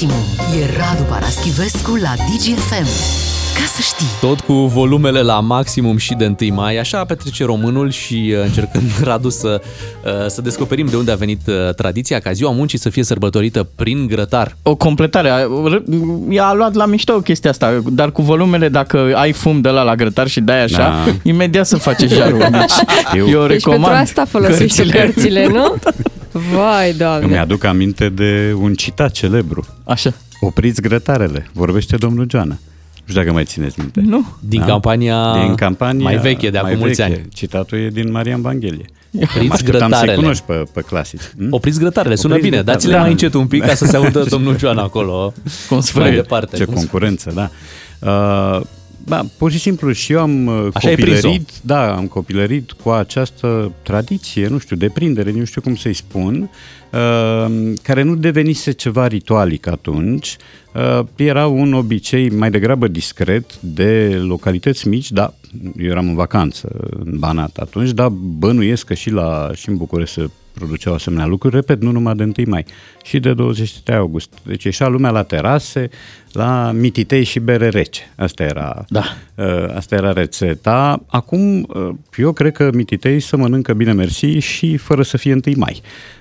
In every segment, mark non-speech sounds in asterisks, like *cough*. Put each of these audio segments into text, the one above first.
Maximum e Radu Paraschivescu la DGFM. Ca să știi. Tot cu volumele la maximum și de 1 mai, așa petrece românul și uh, încercând, *laughs* Radu, să, uh, să descoperim de unde a venit uh, tradiția ca ziua muncii să fie sărbătorită prin grătar. O completare. Ea a luat la mișto chestia asta, dar cu volumele, dacă ai fum de la la grătar și dai așa, da. imediat să face jarul. *laughs* Deci, eu, eu deci recomand pentru asta folosești cărțile, cărțile nu? *laughs* Vai, doamne. Îmi aduc aminte de un citat celebru. Așa. Opriți grătarele, vorbește domnul Joana. Nu știu dacă mai țineți minte. Nu. Din da? campania, din campania mai veche, de acum mulți ani. Citatul e din Maria Evanghelie. Opriți grătarele. să cunoști pe, pe clasici. Hm? Opriți grătarele, sună Opriți bine. Dați-le da. mai încet un pic ca să se audă *laughs* domnul Joana acolo. Cum mai departe. Ce Cum concurență, da. Uh, da, pur și simplu și eu am uh, Așa copilărit, da, am copilărit cu această tradiție, nu știu, de prindere, nu știu cum să-i spun, uh, care nu devenise ceva ritualic atunci, uh, era un obicei mai degrabă discret de localități mici, da, eu eram în vacanță în Banat atunci, dar bănuiesc că și, la, și în București se produceau asemenea lucruri, repet, nu numai de 1 mai, și de 23 august. Deci ieșea lumea la terase, la mititei și bere rece. Asta era, da. uh, asta era rețeta. Acum, uh, eu cred că mititei să mănâncă bine mersi și fără să fie 1 mai. Uh,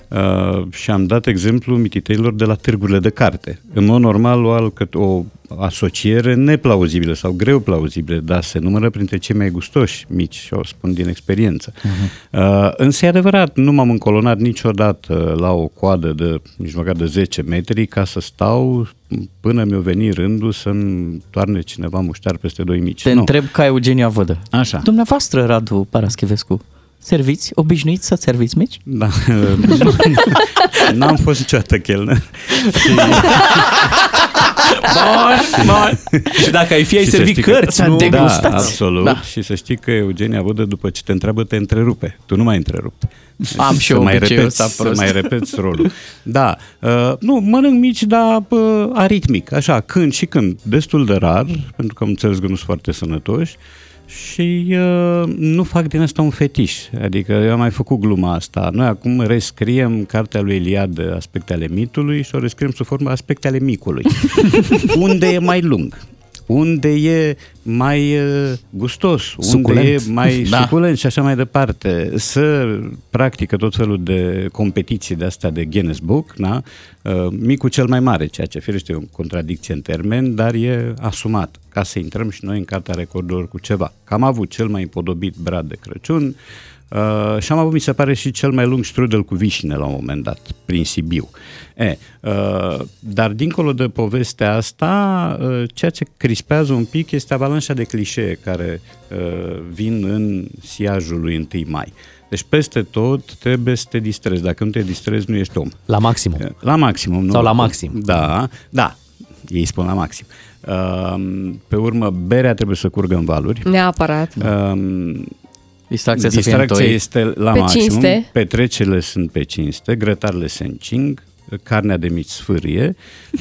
și am dat exemplu mititeilor de la târgurile de carte. În mod normal, o, o asociere neplauzibilă sau greu plauzibilă, dar se numără printre cei mai gustoși mici, o spun din experiență. Uh-huh. Uh, însă e adevărat, nu m-am încolonat niciodată la o coadă de nici măcar de 10 metri ca să stau până mi-o veni rândul să-mi toarne cineva muștar peste 2 mici. Te nu. întreb ca Eugenia Vădă. Așa. Dumneavoastră, Radu Paraschivescu, serviți, obișnuiți să serviți mici? Da. N-am fost niciodată chelner. Și... Bun, bun. Și dacă ai fi, ai servit cărți, nu? Da, absolut. Da. Și să știi că Eugenia Vodă, după ce te întreabă, te întrerupe. Tu nu mai întrerupt. Am și eu mai repeți, să mai repeți rolul. Da. Uh, nu, mănânc mici, dar uh, aritmic, așa, când și când. Destul de rar, pentru că am înțeles că nu sunt foarte sănătoși. Uh, și uh, nu fac din asta un fetiș. Adică eu am mai făcut gluma asta. Noi acum rescriem cartea lui Eliad aspecte ale mitului și o rescriem sub formă aspecte ale micului. *laughs* Unde e mai lung? Unde e mai uh, gustos, suculent. unde e mai *laughs* da. suculent și așa mai departe. Să practică tot felul de competiții de astea de Guinness Book, da? Uh, micul cel mai mare, ceea ce firește o contradicție în termen, dar e asumat ca să intrăm și noi în cartea recordurilor cu ceva. Că am avut cel mai împodobit brad de Crăciun, Uh, și am avut, mi se pare, și cel mai lung strudel cu vișine la un moment dat, prin Sibiu. E, uh, dar dincolo de povestea asta, uh, ceea ce crispează un pic este avalanșa de clișee care uh, vin în siajul lui 1 mai. Deci peste tot trebuie să te distrezi. Dacă nu te distrezi, nu ești om. La maximum. La maximum. Nu? Sau la maxim. Da, da. Ei spun la maxim. Uh, pe urmă, berea trebuie să curgă în valuri. Neapărat. Uh, Distracția, Distracția este la pe maximum, cinste. petrecerile sunt pe cinste, grătarele se încing, carnea de mici sfârie,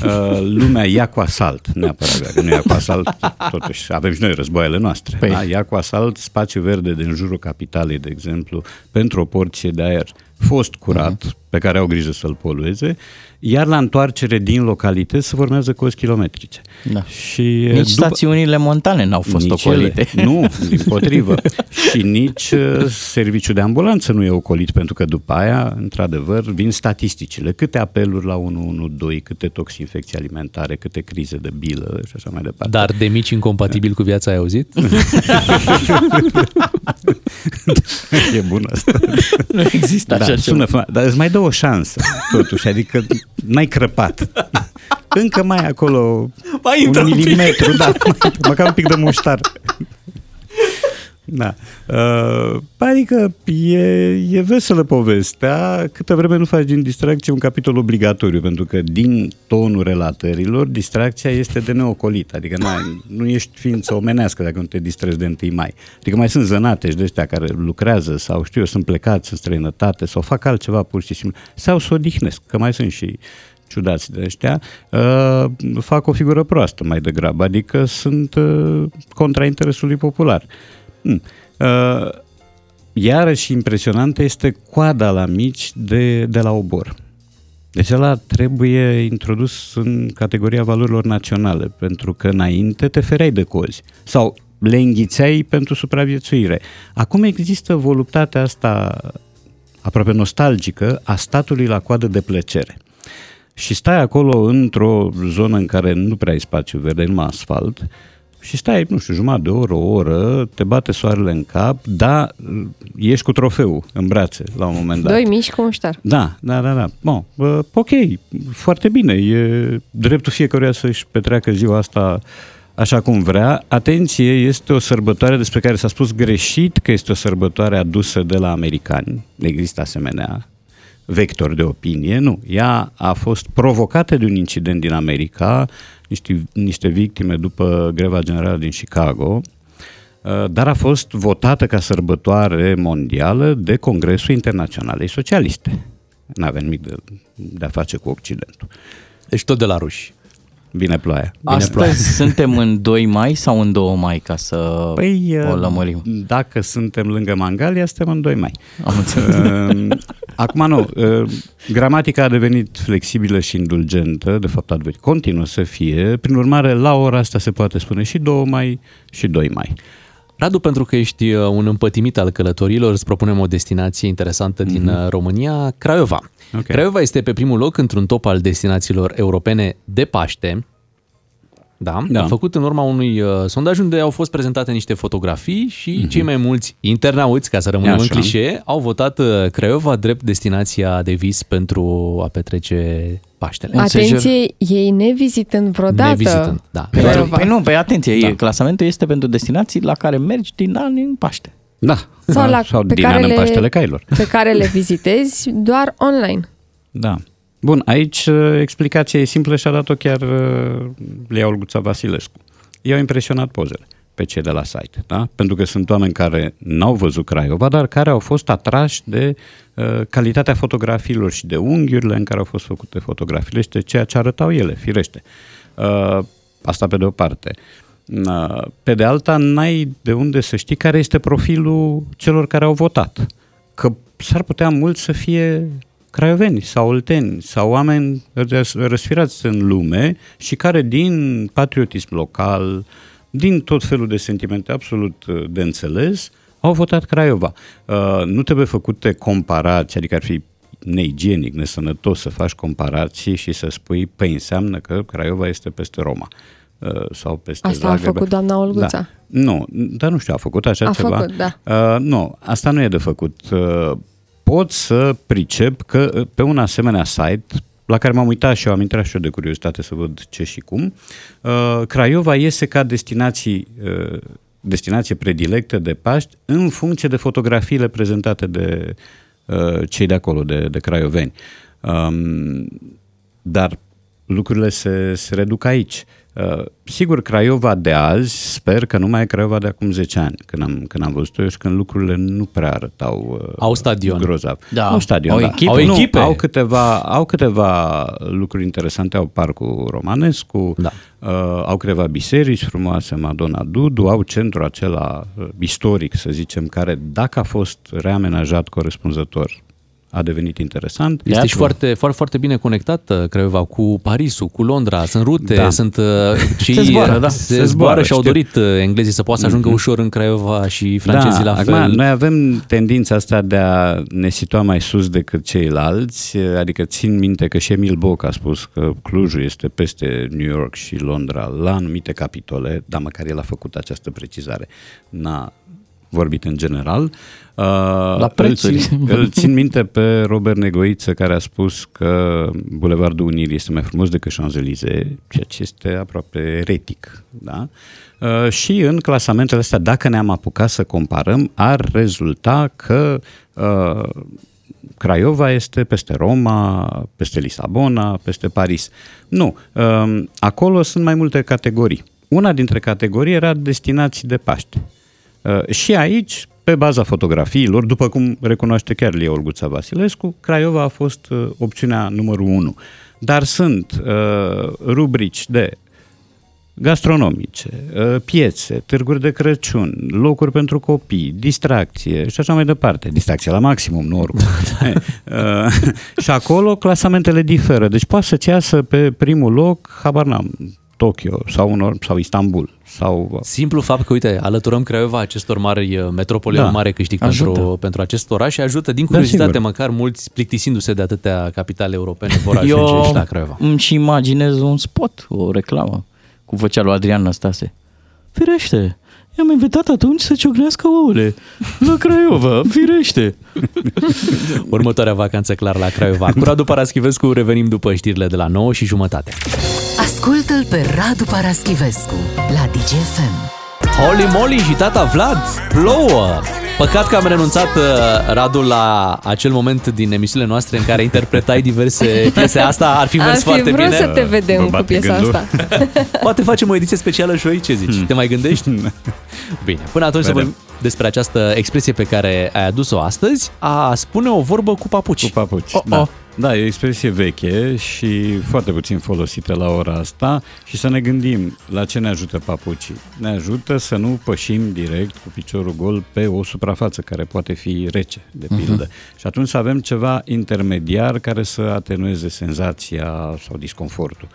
uh, lumea ia cu asalt, neapărat, dacă nu ia cu asalt, totuși avem și noi războaiele noastre, păi. da? ia cu asalt spațiu verde din jurul capitalei, de exemplu, pentru o porție de aer fost curat, uh-huh. Pe care au grijă să-l polueze, iar la întoarcere din localități se formează cozi kilometrice. Da. Și nici după... stațiunile montane n-au fost nici ocolite. Ele, nu, din *laughs* potrivă. și nici uh, serviciul de ambulanță nu e ocolit, pentru că după aia, într-adevăr, vin statisticile. Câte apeluri la 112, câte toxinfecții alimentare, câte crize de bilă și așa mai departe. Dar de mici incompatibil cu viața ai auzit? *laughs* e bun asta. Nu există așa da, sună ceva. Dar îți mai dă o șansă, totuși, adică n-ai crăpat. Încă mai ai acolo mai un milimetru, da, măcar un pic de muștar. Da. Uh, adică e, e veselă povestea, câtă vreme nu faci din distracție un capitol obligatoriu, pentru că din tonul relatărilor, distracția este de neocolit, adică n nu ești ființă omenească dacă nu te distrezi de 1 mai. Adică mai sunt zănate și de ăștia care lucrează sau știu eu, sunt plecați în străinătate sau fac altceva pur și simplu, sau se odihnesc, că mai sunt și ciudați de ăștia, uh, fac o figură proastă mai degrabă, adică sunt uh, contra interesului popular. Hmm. Uh, iarăși impresionantă este coada la mici de, de la obor. Deci ăla trebuie introdus în categoria valorilor naționale, pentru că înainte te fereai de cozi sau le înghițeai pentru supraviețuire. Acum există voluptatea asta aproape nostalgică a statului la coadă de plăcere. Și stai acolo într-o zonă în care nu prea ai spațiu verde, numai asfalt, și stai, nu știu, jumătate de oră, o oră, te bate soarele în cap, dar ești cu trofeu în brațe la un moment dat. Doi mici cu un ștar. Da, da, da, da. Bun, bă, ok, foarte bine. E dreptul fiecăruia să-și petreacă ziua asta așa cum vrea. Atenție, este o sărbătoare despre care s-a spus greșit că este o sărbătoare adusă de la americani. Există asemenea vector de opinie. Nu, ea a fost provocată de un incident din America, niște, niște victime după greva generală din Chicago, uh, dar a fost votată ca sărbătoare mondială de Congresul Internaționalei Socialiste. N-avea nimic de, de a face cu Occidentul. Deci tot de la ruși. Vine ploaia. Vine Astăzi ploaia. *laughs* suntem în 2 mai sau în 2 mai ca să Păi, o lămurim? dacă suntem lângă Mangalia, suntem în 2 mai. Am înțeles. Uh, Acum nu, uh, gramatica a devenit flexibilă și indulgentă, de fapt a devenit, continuă să fie, prin urmare la ora asta se poate spune și 2 mai și 2 mai. Radu, pentru că ești uh, un împătimit al călătorilor, îți propunem o destinație interesantă mm-hmm. din uh, România, Craiova. Ok. Craiova este pe primul loc într-un top al destinațiilor europene de Paște. Da, Da. da. făcut în urma unui uh, sondaj unde au fost prezentate niște fotografii și mm-hmm. cei mai mulți internauți, ca să rămânem în Așa. clișee, au votat uh, Craiova drept destinația de vis pentru a petrece Paștele. Atenție, ei nevizitând vreodată. Nevizitând, da. Craiova. Păi nu, pe atenție, Da. da. clasamentul este pentru destinații la care mergi din ani în Paște. Da, Sau, la, sau pe, din care an în le, Paștele Cailor. pe care le vizitezi doar online. Da. Bun, aici uh, explicația e simplă și a dat-o chiar uh, Lea Olguța Vasilescu. I-au impresionat pozele pe cei de la site, da? Pentru că sunt oameni care n-au văzut Craiova, dar care au fost atrași de uh, calitatea fotografiilor și de unghiurile în care au fost făcute fotografiile și de ceea ce arătau ele, firește. Uh, asta pe de o parte. Uh, pe de alta, n-ai de unde să știi care este profilul celor care au votat. Că s-ar putea mult să fie craioveni sau olteni sau oameni răs- răsfirați în lume și care din patriotism local, din tot felul de sentimente absolut uh, de înțeles, au votat Craiova. Uh, nu trebuie făcute comparații, adică ar fi neigienic, nesănătos să faci comparații și să spui, păi înseamnă că Craiova este peste Roma uh, sau peste Asta a Zagreb. făcut doamna Olguța. Da. Nu, dar nu știu, a făcut așa A ceva? făcut, da. Uh, nu, asta nu e de făcut. Uh, pot să pricep că uh, pe un asemenea site la care m-am uitat și eu, am intrat și eu de curiozitate să văd ce și cum, uh, Craiova iese ca destinații, uh, destinație predilectă de Paști în funcție de fotografiile prezentate de uh, cei de acolo, de, de craioveni. Um, dar lucrurile se, se reduc aici. Uh, sigur, Craiova de azi, sper că nu mai e Craiova de acum 10 ani, când am, când am văzut-o eu și când lucrurile nu prea arătau uh, Au stadion. grozav. Da. Au stadion, Au da. echipe. Au Nu, echipe. Au câteva, au câteva lucruri interesante, au parcul Romanescu, Da. uh, au câteva biserici frumoase, Madonna Dudu, au centrul acela uh, istoric, să zicem, care dacă a fost reamenajat corespunzător, a devenit interesant. Este Teatru. și foarte, foarte, foarte bine conectată Craiova cu Parisul, cu Londra, sunt rute, Da. sunt uh, *laughs* cei Se zboară, da. se, Se zboară, zboară, și au știu. dorit uh, englezii să poată să ajungă ușor în Craiova și francezii la fel. Da, Acum, noi avem tendința asta de a ne situa mai sus decât ceilalți, adică țin minte că și Emil Boc a spus că Clujul este peste New York și Londra la anumite capitole, dar măcar el a făcut această precizare. N-a vorbit în general. Uh, la prețuri. Îl țin, îl țin minte pe Robert Negoiță care a spus că Bulevardul Unirii este mai frumos decât Champs-Élysées, ceea ce este aproape eretic. Da? Uh, și în clasamentele astea, dacă ne-am apucat să comparăm, ar rezulta că uh, Craiova este peste Roma, peste Lisabona, peste Paris. Nu, uh, acolo sunt mai multe categorii. Una dintre categorii era destinații de Paște. Uh, și aici, pe baza fotografiilor, după cum recunoaște chiar Lia Olguța Vasilescu, Craiova a fost uh, opțiunea numărul 1. Dar sunt uh, rubrici de gastronomice, uh, piețe, târguri de Crăciun, locuri pentru copii, distracție și așa mai departe. Distracție la maximum, nu oricum. *laughs* Uh, *laughs* și acolo clasamentele diferă. Deci poate să-ți iasă pe primul loc, habar n-am, Tokyo sau, unor, sau Istanbul. Sau... Simplu fapt că, uite, alăturăm Craiova acestor mari uh, metropole, da. un mare câștig pentru, pentru acest oraș și ajută din curiozitate, da, măcar mulți plictisindu-se de atâtea capitale europene *laughs* vor ajunge Eu și la Craiova. îmi și imaginez un spot, o reclamă cu vocea lui Adrian Năstase. Firește, i-am invitat atunci să ciocnească ouăle la Craiova, firește. *laughs* Următoarea vacanță clar la Craiova. Cu Radu Paraschivescu revenim după știrile de la 9 și jumătate. Ascultă-l pe Radu Paraschivescu la DGFM. Holy moly și tata Vlad, plouă! Păcat că am renunțat, uh, Radu, la acel moment din emisiunile noastre în care interpretai diverse *laughs* piese. Asta ar fi mers foarte bine. Ar fi să te vedem cu piesa gândul. asta. Poate facem o ediție specială și ce zici? Hmm. Te mai gândești? *laughs* Bine, până atunci Vedem. să vorbim despre această expresie pe care ai adus-o astăzi, a spune o vorbă cu papuci. Cu papuci, oh, da. Oh. Da, e o expresie veche și foarte puțin folosită la ora asta și să ne gândim la ce ne ajută papucii. Ne ajută să nu pășim direct cu piciorul gol pe o suprafață care poate fi rece, de mhm. pildă. Uh-huh. Și atunci să avem ceva intermediar care să atenueze senzația sau disconfortul.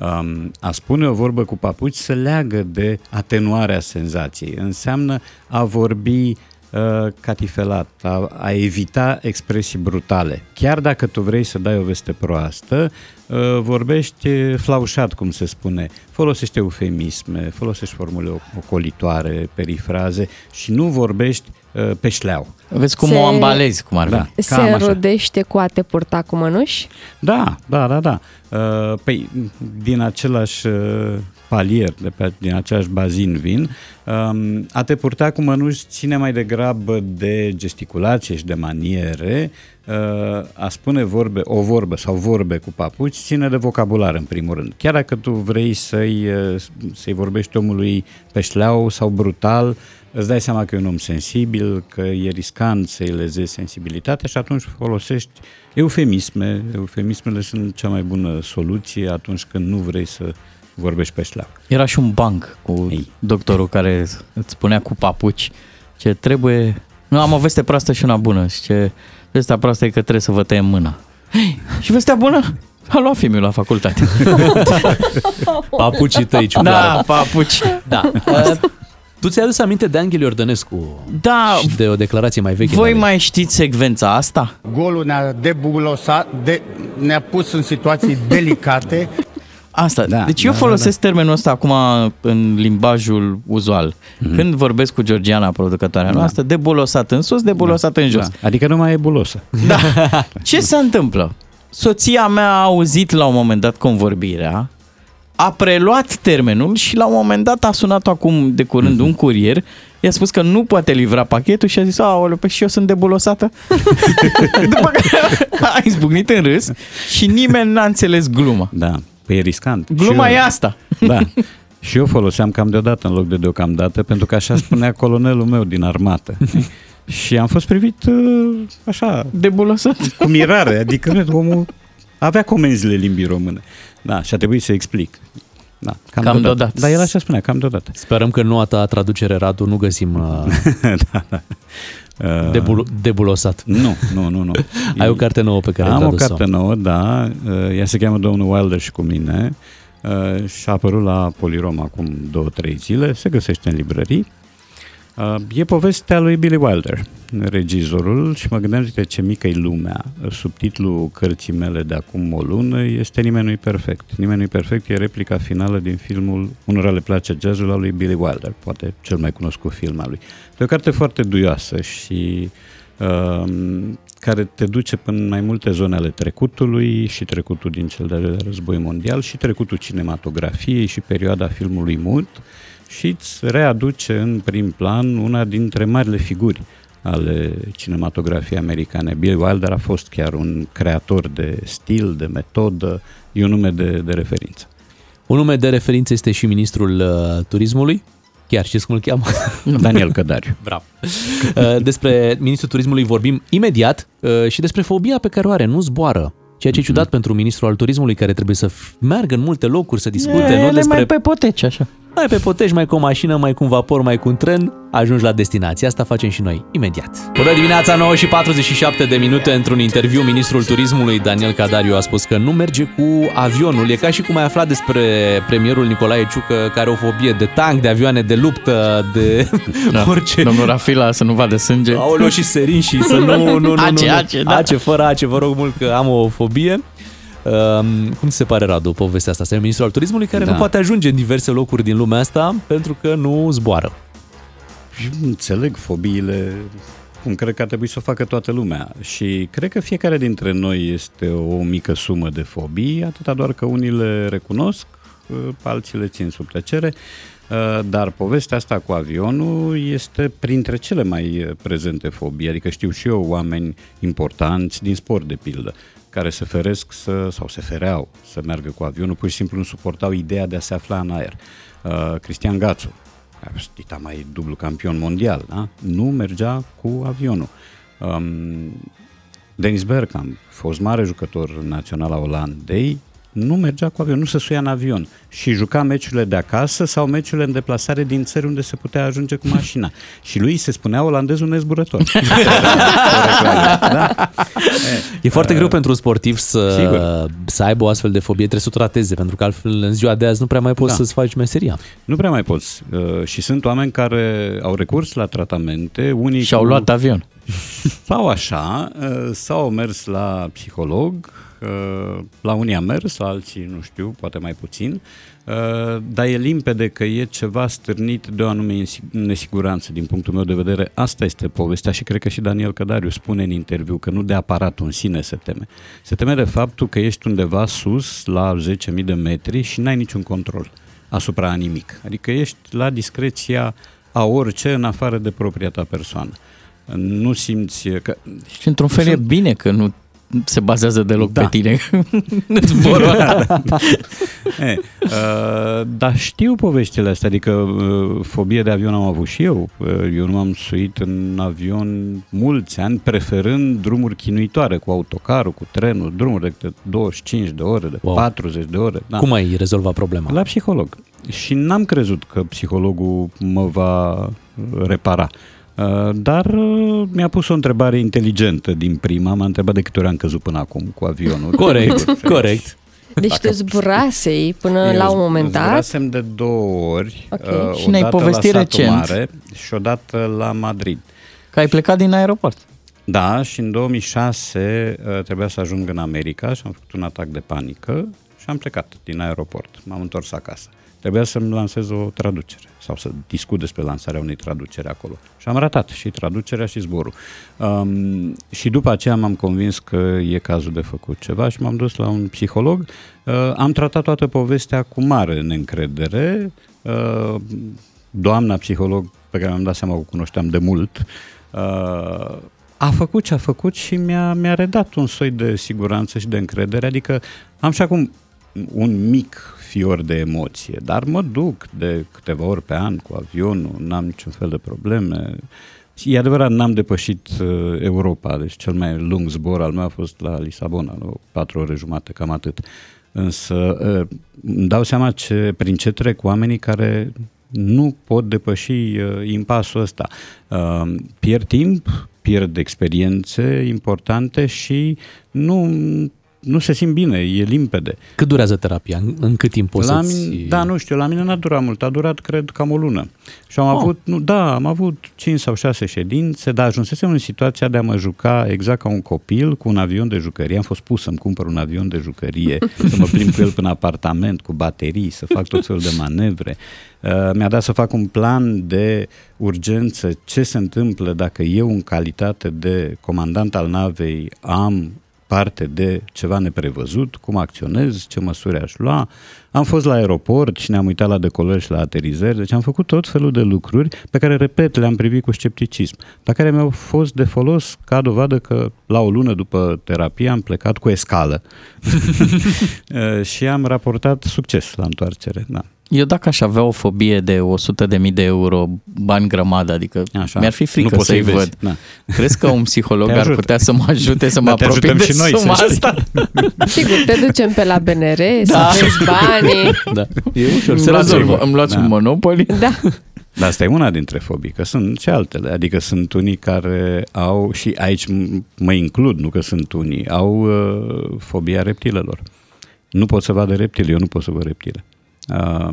Um, a spune o vorbă cu papuci se leagă de atenuarea senzației. Înseamnă a vorbi uh, catifelat, a, a evita expresii brutale. Chiar dacă tu vrei să dai o veste proastă, uh, vorbești flaușat, cum se spune, folosește eufemisme, folosești formule ocolitoare, perifraze și nu vorbești uh, pe șleau. Vezi cum se... o ambalezi, cum ar da, Se înrodește cu a te purta cu mănuși? Da, da, da, da. Uh, păi, din același uh, palier, de pe, din același bazin vin, um, a te purta cu mănuși ține mai degrabă de gesticulație și de maniere, uh, a spune vorbe, o vorbă sau vorbe cu papuci ține de vocabular în primul rând. Chiar dacă tu vrei să-i, să-i vorbești omului pe șleau sau brutal, îți dai seama că e un om sensibil, că e riscant să-i lezezi sensibilitatea și atunci folosești eufemisme. Eufemismele sunt cea mai bună soluție atunci când nu vrei să vorbești pe șleau. Era și un banc cu Ei. doctorul care îți spunea cu papuci ce trebuie... Nu, am o veste proastă și una bună și ce vestea proastă e că trebuie să vă tăiem mâna. Hey, și vestea bună? A luat filmul la facultate. *laughs* Papucii tăi, ciudară. Da, papuci. Da. *laughs* Tu ți-ai adus aminte de Angel Iordănescu da, și de o declarație mai veche. Voi mai știți secvența asta? Golul ne-a debulosat, de, ne-a pus în situații delicate. Asta. Da, deci da, eu folosesc da, da. termenul ăsta acum în limbajul uzual. Mm-hmm. Când vorbesc cu Georgiana, producătoarea da. noastră, debulosat în sus, debulosat da, în jos. Da. Adică nu mai e bulosă. Da. *laughs* Ce se întâmplă? Soția mea a auzit la un moment dat convorbirea a preluat termenul și la un moment dat a sunat acum de curând un curier, i-a spus că nu poate livra pachetul și a zis, aoleu, pe și eu sunt debulosată. *laughs* După care a izbucnit în râs și nimeni n-a înțeles gluma. Da, păi e riscant. Gluma e asta. Da. Și eu foloseam cam deodată în loc de deocamdată, pentru că așa spunea colonelul meu din armată. Și am fost privit uh, așa... Debulosat. Cu mirare, adică omul avea comenzile limbii române. Da, și a trebuit să explic. Da, cam, cam deodată. deodată. Da, el așa spunea, cam deodată. Sperăm că nu a ta traducere, Radu, nu găsim uh, *laughs* da, da. Uh, debul- debulosat. Nu, nu, nu, nu. *laughs* Ai o carte nouă pe care Am o carte nouă, da. Uh, ea se cheamă Domnul Wilder și cu mine uh, și a apărut la Polirom acum două, trei zile. Se găsește în librării. Uh, e povestea lui Billy Wilder, regizorul, și mă gândeam, uite ce mică e lumea. Subtitlul cărții mele de acum o lună este Nimeni nu-i perfect. Nimeni nu-i perfect e replica finală din filmul Unora le place jazzul al lui Billy Wilder, poate cel mai cunoscut film al lui. E o carte foarte duioasă și uh, care te duce până în mai multe zone ale trecutului și trecutul din cel de-al război mondial și trecutul cinematografiei și perioada filmului mult și îți readuce în prim plan una dintre marile figuri ale cinematografiei americane. Bill Wilder a fost chiar un creator de stil, de metodă, e un nume de, de referință. Un nume de referință este și ministrul uh, turismului, chiar știți cum îl cheamă? *laughs* Daniel Cădariu. Bravo. Uh, despre ministrul turismului vorbim imediat uh, și despre fobia pe care o are, nu zboară. Ceea ce e ciudat pentru ministrul al turismului care trebuie să f- meargă în multe locuri, să discute, E, nu ele despre mai pe poteci, așa. Mai pe potești, mai cu o mașină, mai cu un vapor, mai cu un tren, ajungi la destinație. Asta facem și noi, imediat. Bună dimineața, 9 și 47 de minute. Într-un interviu, ministrul turismului Daniel Cadariu a spus că nu merge cu avionul. E ca și cum ai aflat despre premierul Nicolae Ciucă, care are o fobie de tank, de avioane de luptă, de *laughs* da. orice. Domnul Rafila să nu vadă sânge. Aoleu și serin și să nu, nu, nu, Ace, nu, nu. ace, da. ace, fără ace, vă rog mult că am o fobie. Um, cum ți se pare, Radu, povestea asta? Asta e ministrul al turismului care Da. nu poate ajunge în diverse locuri din lumea asta pentru că nu zboară. Și înțeleg fobiile, cum cred că ar trebui să o facă toată lumea. Și cred că fiecare dintre noi este o mică sumă de fobii, atâta doar că unii le recunosc, uh, alții le țin sub tăcere, uh, dar povestea asta cu avionul este printre cele mai uh, prezente fobii. Adică știu și eu oameni importanți din sport, de pildă, care se feresc să, sau se fereau să meargă cu avionul, pur și simplu nu suportau ideea de a se afla în aer. Uh, Cristian Gațu, a fost dita mai dublu campion mondial, da? nu mergea cu avionul. Um, Dennis Bergkamp, fost mare jucător național al Olandei, nu mergea cu avion, nu se suia în avion și juca meciurile de acasă sau meciurile în deplasare din țări unde se putea ajunge cu mașina. Și lui se spunea olandezul nezburător. *laughs* da? E foarte greu pentru un sportiv să, Sigur. să aibă o astfel de fobie, trebuie să o trateze, pentru că altfel în ziua de azi nu prea mai poți Da. să-ți faci meseria. Nu prea mai poți. Uh, Și sunt oameni care au recurs la tratamente, unii Și au cu- luat avion. *laughs* Sau așa, uh, sau au mers la psiholog, uh, la unii a mers, la alții nu știu, poate mai puțin, uh, dar e limpede că e ceva stârnit de o anume insi- nesiguranță din punctul meu de vedere. Asta este povestea și cred că și Daniel Cădariu spune în interviu că nu de aparatul în sine se teme. Se teme de faptul că ești undeva sus, la 10.000 de metri și n-ai niciun control asupra a nimic. Adică ești la discreția a orice în afară de propria ta persoană. Nu simți că... Și într-un fel e Sunt- bine că nu se bazează deloc Da. pe tine. Zborul ăla. E, uh, dar știu poveștile astea, adică uh, fobie de avion am avut și eu. Uh, eu nu m-am suit în avion mulți ani, preferând drumuri chinuitoare, cu autocarul, cu trenul, drumuri de câte 25 de ore, de Wow. 40 de ore. Da. Cum ai rezolvat problema? La psiholog. Și n-am crezut că psihologul mă va uh, repara. Uh, Dar uh, mi-a pus o întrebare inteligentă din prima. M-a întrebat de câte ori am căzut până acum cu avionul. Corect, *laughs* corect. Deci tu zburasei până Eu la un moment dat. zburasem de două ori. Ok. uh, Și ne-ai odată povestit la Satul recent. Mare și odată la Madrid. Că ai plecat din aeroport. Da, și în 2006 uh, trebuia să ajung în America și am făcut un atac de panică și am plecat din aeroport. M-am întors acasă. Trebuia să-mi lansez o traducere sau să discut despre lansarea unei traduceri acolo. Și am ratat și traducerea și zborul. Um, și după aceea m-am convins că e cazul de făcut ceva și m-am dus la un psiholog. Uh, am tratat toată povestea cu mare neîncredere. Uh, doamna psiholog pe care mi-am dat seama că o cunoșteam de mult, uh, a făcut ce a făcut și mi-a, mi-a redat un soi de siguranță și de încredere, adică am și acum un mic fior de emoție, dar mă duc de câteva ori pe an cu avionul, n-am niciun fel de probleme. E adevărat, n-am depășit uh, Europa, deci cel mai lung zbor al meu a fost la Lisabona, la patru ore jumate, cam atât. Însă uh, îmi dau seama ce, prin ce trec oamenii care nu pot depăși uh, impasul ăsta. Uh, pierd timp, pierd experiențe importante și nu, nu se simt bine, e limpede. Cât durează terapia? În, în cât timp poți la să-ți... mine, da, nu știu, la mine n-a durat mult, a durat, cred, cam o lună. Și am Oh. avut, nu, da, am avut 5 sau 6 ședințe, dar ajunsesem în situația de a mă juca exact ca un copil cu un avion de jucărie. Am fost pus să-mi cumpăr un avion de jucărie, să mă plimb cu el până apartament, cu baterii, să fac tot felul de manevre. Uh, mi-a dat să fac un plan de urgență, ce se întâmplă dacă eu, în calitate de comandant al navei, am parte de ceva neprevăzut, cum acționez, ce măsuri aș lua. Am fost la aeroport și ne-am uitat la decolări și la aterizări, deci am făcut tot felul de lucruri pe care, repet, le-am privit cu scepticism, dar care mi-au fost de folos ca dovadă că la o lună după terapie am plecat cu escală *laughs* *laughs* și am raportat succes la întoarcere. Da. Eu dacă aș avea o fobie de 100.000 de euro, bani grămadă, adică Așa. mi-ar fi Nu frică poți să-i să-i vezi. văd. Da. Crezi că un psiholog Te ar ajută. putea să mă ajute să mă Dar te apropii ajutăm de și noi, să suma știi. asta? *laughs* Sigur, te ducem pe la BNR, să Da. vezi banii. Da. E ușor, Îmi se luați, rezolvă. îmi luați Da. un Monopoly? Da. Dar asta e una dintre fobii, că sunt și altele. Adică sunt unii care au, și aici m- mă includ, nu că sunt unii, au uh, fobia reptilelor. Nu pot să vadă reptile, eu nu pot să văd reptile. Uh,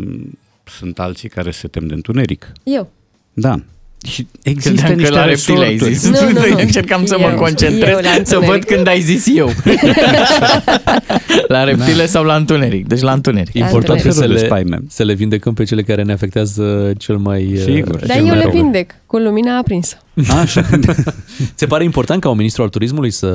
sunt alții care se tem de întuneric. Eu. Da. Și există Credeam că niște la reptile ai resorturi. zis. Nu, nu, nu. Încercam să mă Eu- concentrez, eu la să văd întuneric. când ai zis eu. *laughs* la reptile sau la întuneric? Deci la întuneric. Important Tot e să felul de le, spaime. să le vindecăm pe cele care ne afectează cel mai Sigur. uh, Dar cel eu mai le rău. vindec cu lumina aprinsă. Așa. *laughs* Se pare important ca un ministru al turismului să,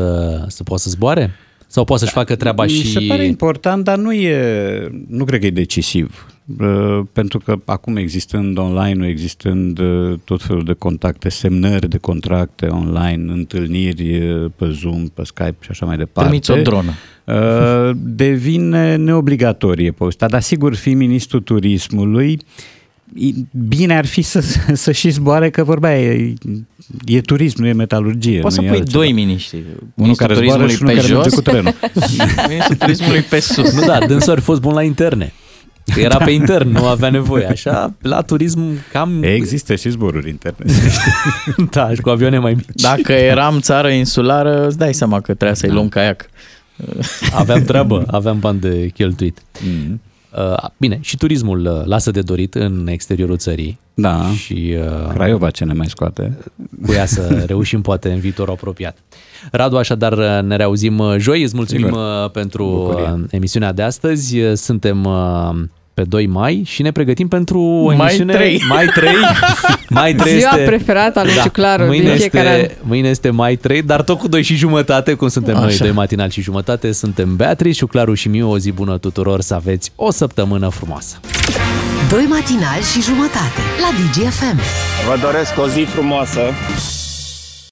să poată să zboare? Sau poate să-și facă treaba Mi și... se pare important, dar nu e, nu cred că e decisiv. Uh, Pentru că acum existând online, existând uh, tot felul de contacte, semnări de contracte online, întâlniri uh, pe Zoom, pe Skype și așa mai departe. Trimiți o dronă. Uh, devine neobligatorie povestea, dar sigur fi ministrul turismului i- bine ar fi să, *laughs* să și zboare că vorba e, e turism, nu e metalurgie. Poți să nu e pui altceva. doi miniștri. Unul Ministrul care zboară turismului și unul pe care merge jos, cu trenul. *laughs* ministrul turismului pe sus. Nu, da, dânsul ar fi fost bun la interne. Că era pe intern, nu avea nevoie. Așa, la turism cam... Există și zboruri interne. *laughs* Da, și cu avioane mai mici. Dacă eram țară insulară, îți dai seama că trebuia să-i luăm caiac. Aveam treabă, aveam bani de cheltuit. Mm. Uh, bine, și turismul uh, lasă de dorit în exteriorul țării Da, și uh, Craiova ce ne mai scoate. cu ea să *laughs* reușim poate în viitorul apropiat. Radu, așadar uh, ne reauzim uh, joi, îți mulțumim Sigur. uh, pentru Bucurie. uh, emisiunea de astăzi. Uh, Suntem uh, pe 2 mai și ne pregătim pentru o Mai emisiune... trei. Mai 3. *laughs* mai 3 Ziua este... preferată a lui Ciuclaru mâine din fiecare este, mâine este mai 3, dar tot cu 2 și jumătate, cum suntem Așa. noi, Așa. 2 matinal și jumătate, suntem Beatrice, Ciuclaru și Miu, o zi bună tuturor, să aveți o săptămână frumoasă. Doi matinali și jumătate la DGFM. Vă doresc o zi frumoasă